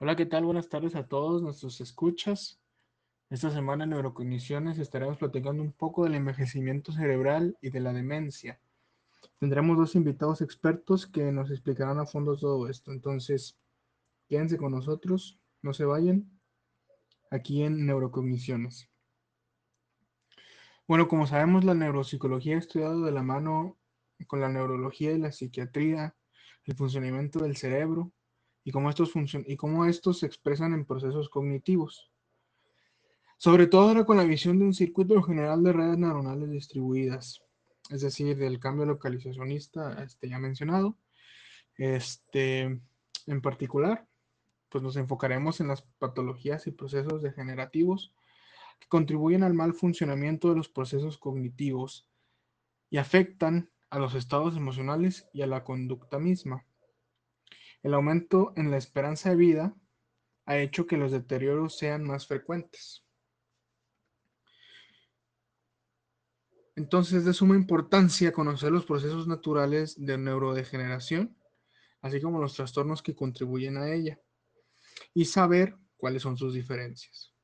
Hola, ¿qué tal? Buenas tardes a todos nuestros escuchas. Esta semana en Neurocogniciones estaremos platicando un poco del envejecimiento cerebral y de la demencia. Tendremos dos invitados expertos que nos explicarán a fondo todo esto. Entonces, quédense con nosotros, no se vayan, aquí en Neurocogniciones. Bueno, como sabemos, la neuropsicología ha estudiado de la mano con la neurología y la psiquiatría, el funcionamiento del cerebro y cómo estos, y cómo estos se expresan en procesos cognitivos. Sobre todo ahora con la visión de un circuito general de redes neuronales distribuidas, es decir, del cambio localizacionista este, ya mencionado. Este, en particular, pues nos enfocaremos en las patologías y procesos degenerativos que contribuyen al mal funcionamiento de los procesos cognitivos y afectan a los estados emocionales y a la conducta misma. El aumento en la esperanza de vida ha hecho que los deterioros sean más frecuentes. Entonces es de suma importancia conocer los procesos naturales de neurodegeneración, así como los trastornos que contribuyen a ella, y saber cuáles son sus diferencias.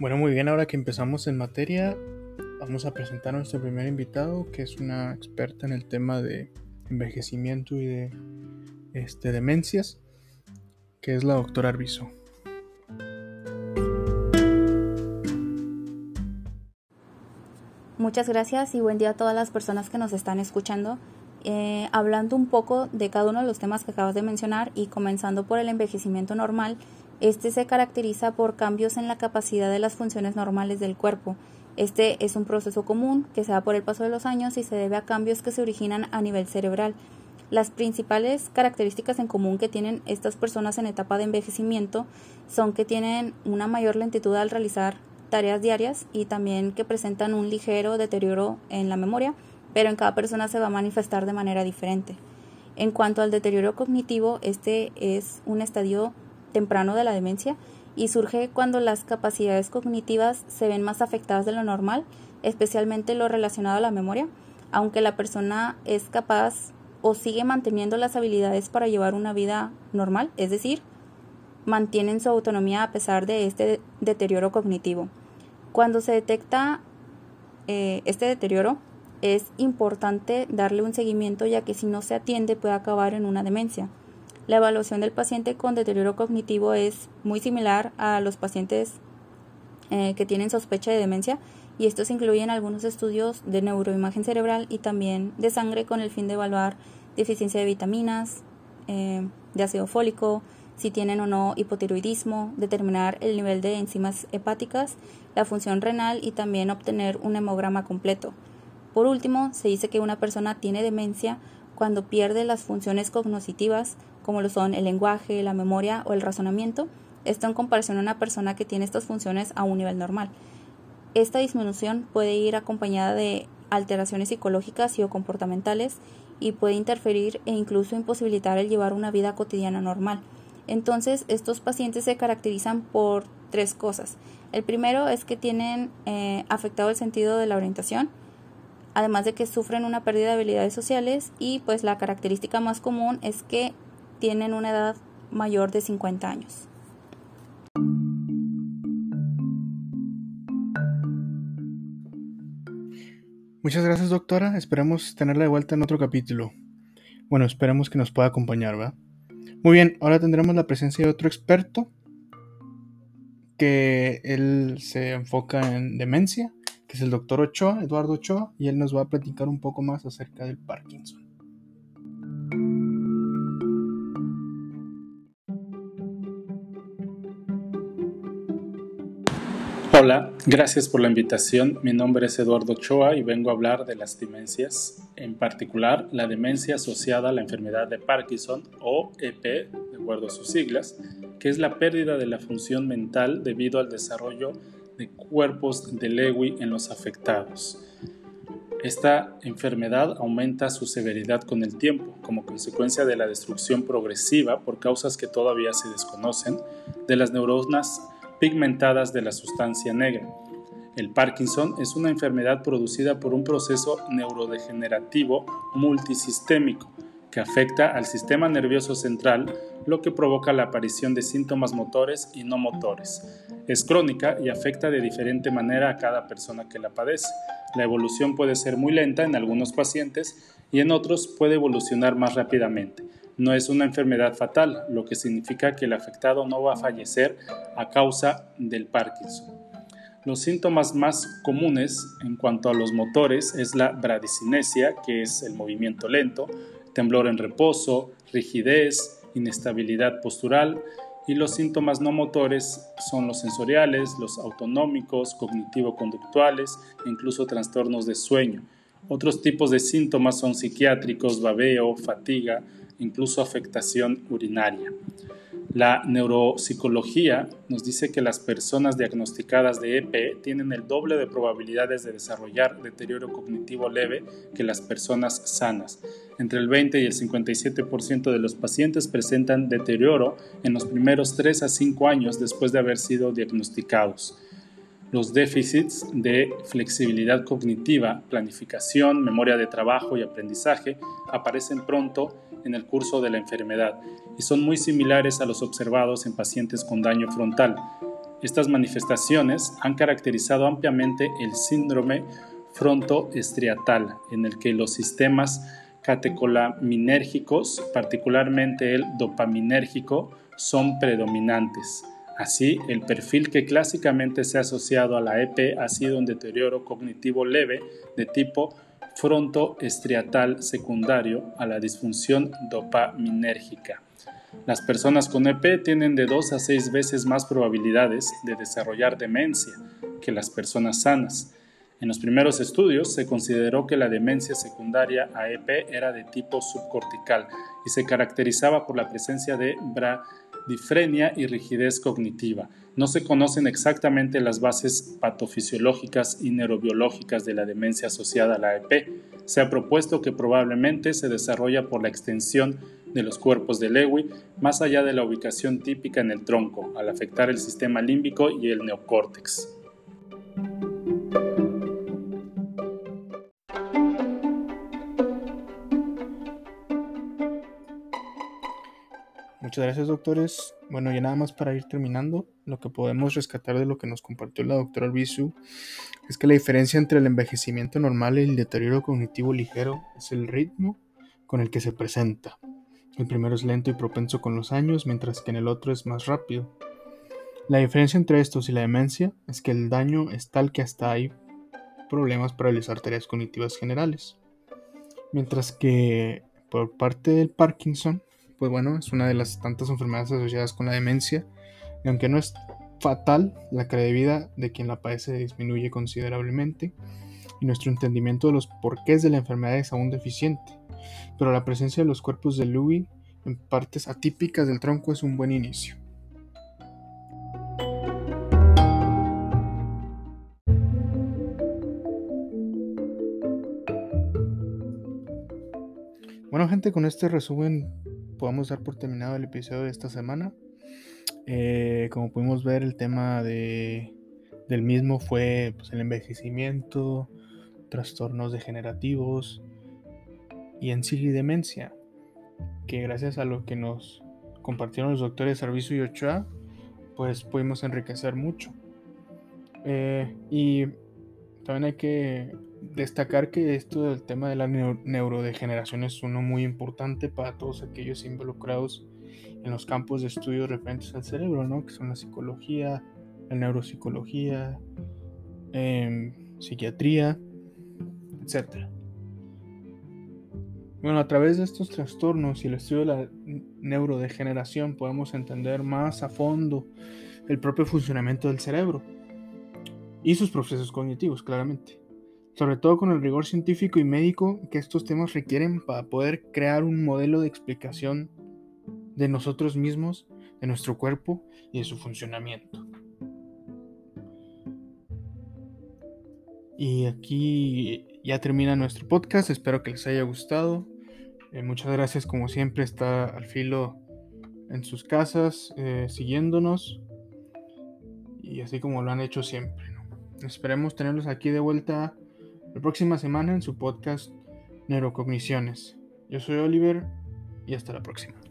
Bueno, muy bien, ahora que empezamos en materia, vamos a presentar a nuestro primer invitado, que es una experta en el tema de envejecimiento y de este, demencias, que es la doctora Arbizo. Muchas gracias y buen día a todas las personas que nos están escuchando. Eh, hablando un poco de cada uno de los temas que acabas de mencionar y comenzando por el envejecimiento normal, este se caracteriza por cambios en la capacidad de las funciones normales del cuerpo. Este es un proceso común que se da por el paso de los años y se debe a cambios que se originan a nivel cerebral. Las principales características en común que tienen estas personas en etapa de envejecimiento son que tienen una mayor lentitud al realizar tareas diarias y también que presentan un ligero deterioro en la memoria, pero en cada persona se va a manifestar de manera diferente. En cuanto al deterioro cognitivo, este es un estadio temprano de la demencia y surge cuando las capacidades cognitivas se ven más afectadas de lo normal, especialmente lo relacionado a la memoria, aunque la persona es capaz o sigue manteniendo las habilidades para llevar una vida normal, es decir, mantienen su autonomía a pesar de este deterioro cognitivo. Cuando se detecta eh, este deterioro, es importante darle un seguimiento ya que si no se atiende puede acabar en una demencia. La evaluación del paciente con deterioro cognitivo es muy similar a los pacientes eh, que tienen sospecha de demencia y estos incluyen algunos estudios de neuroimagen cerebral y también de sangre con el fin de evaluar deficiencia de vitaminas, eh, de ácido fólico, si tienen o no hipotiroidismo, determinar el nivel de enzimas hepáticas, la función renal y también obtener un hemograma completo. Por último, se dice que una persona tiene demencia cuando pierde las funciones cognitivas como lo son el lenguaje, la memoria o el razonamiento, esto en comparación a una persona que tiene estas funciones a un nivel normal. Esta disminución puede ir acompañada de alteraciones psicológicas y o comportamentales y puede interferir e incluso imposibilitar el llevar una vida cotidiana normal. Entonces, estos pacientes se caracterizan por tres cosas. El primero es que tienen eh, afectado el sentido de la orientación, además de que sufren una pérdida de habilidades sociales y pues la característica más común es que tienen una edad mayor de 50 años. Muchas gracias doctora, esperemos tenerla de vuelta en otro capítulo. Bueno, esperemos que nos pueda acompañar, ¿va? Muy bien, ahora tendremos la presencia de otro experto que él se enfoca en demencia, que es el doctor Ochoa, Eduardo Ochoa, y él nos va a platicar un poco más acerca del Parkinson. Hola, gracias por la invitación. Mi nombre es Eduardo Ochoa y vengo a hablar de las demencias, en particular la demencia asociada a la enfermedad de Parkinson o EP, de acuerdo a sus siglas, que es la pérdida de la función mental debido al desarrollo de cuerpos de Lewy en los afectados. Esta enfermedad aumenta su severidad con el tiempo como consecuencia de la destrucción progresiva por causas que todavía se desconocen de las neuronas pigmentadas de la sustancia negra. El Parkinson es una enfermedad producida por un proceso neurodegenerativo multisistémico que afecta al sistema nervioso central, lo que provoca la aparición de síntomas motores y no motores. Es crónica y afecta de diferente manera a cada persona que la padece. La evolución puede ser muy lenta en algunos pacientes y en otros puede evolucionar más rápidamente. No es una enfermedad fatal, lo que significa que el afectado no va a fallecer a causa del Parkinson. Los síntomas más comunes en cuanto a los motores es la bradicinesia, que es el movimiento lento, temblor en reposo, rigidez, inestabilidad postural y los síntomas no motores son los sensoriales, los autonómicos, cognitivo-conductuales incluso trastornos de sueño. Otros tipos de síntomas son psiquiátricos, babeo, fatiga, incluso afectación urinaria. La neuropsicología nos dice que las personas diagnosticadas de EP tienen el doble de probabilidades de desarrollar deterioro cognitivo leve que las personas sanas. Entre el 20 y el 57% de los pacientes presentan deterioro en los primeros 3 a 5 años después de haber sido diagnosticados. Los déficits de flexibilidad cognitiva, planificación, memoria de trabajo y aprendizaje aparecen pronto en el curso de la enfermedad y son muy similares a los observados en pacientes con daño frontal. Estas manifestaciones han caracterizado ampliamente el síndrome frontoestriatal, en el que los sistemas catecolaminérgicos, particularmente el dopaminérgico, son predominantes. Así, el perfil que clásicamente se ha asociado a la EP ha sido un deterioro cognitivo leve de tipo frontoestriatal secundario a la disfunción dopaminérgica. Las personas con EP tienen de 2 a 6 veces más probabilidades de desarrollar demencia que las personas sanas. En los primeros estudios se consideró que la demencia secundaria a EP era de tipo subcortical y se caracterizaba por la presencia de bradifrenia y rigidez cognitiva. No se conocen exactamente las bases patofisiológicas y neurobiológicas de la demencia asociada a la EP. Se ha propuesto que probablemente se desarrolla por la extensión de los cuerpos de Lewy más allá de la ubicación típica en el tronco, al afectar el sistema límbico y el neocórtex. Muchas gracias, doctores. Bueno, y nada más para ir terminando, lo que podemos rescatar de lo que nos compartió la doctora Albizu es que la diferencia entre el envejecimiento normal y el deterioro cognitivo ligero es el ritmo con el que se presenta. El primero es lento y propenso con los años, mientras que en el otro es más rápido. La diferencia entre estos y la demencia es que el daño es tal que hasta hay problemas para realizar tareas cognitivas generales. Mientras que por parte del Parkinson, pues bueno, es una de las tantas enfermedades asociadas con la demencia, y aunque no es fatal, la calidad de vida de quien la padece disminuye considerablemente. Y nuestro entendimiento de los porqués de la enfermedad es aún deficiente, pero la presencia de los cuerpos de Louis en partes atípicas del tronco es un buen inicio. Bueno gente, con este resumen podemos dar por terminado el episodio de esta semana. Eh, como pudimos ver, el tema de, del mismo fue pues, el envejecimiento, trastornos degenerativos y en sí demencia, que gracias a lo que nos compartieron los doctores Servicio y Ochoa, pues pudimos enriquecer mucho. Eh, y también hay que destacar que esto del tema de la neurodegeneración es uno muy importante para todos aquellos involucrados en los campos de estudio referentes al cerebro, ¿no? Que son la psicología, la neuropsicología, em, psiquiatría, etc. Bueno, a través de estos trastornos y el estudio de la neurodegeneración podemos entender más a fondo el propio funcionamiento del cerebro y sus procesos cognitivos, claramente sobre todo con el rigor científico y médico que estos temas requieren para poder crear un modelo de explicación de nosotros mismos, de nuestro cuerpo y de su funcionamiento. Y aquí ya termina nuestro podcast, espero que les haya gustado. Eh, muchas gracias como siempre, está al filo en sus casas, eh, siguiéndonos y así como lo han hecho siempre. Esperemos tenerlos aquí de vuelta la próxima semana en su podcast Neurocogniciones. Yo soy Oliver y hasta la próxima.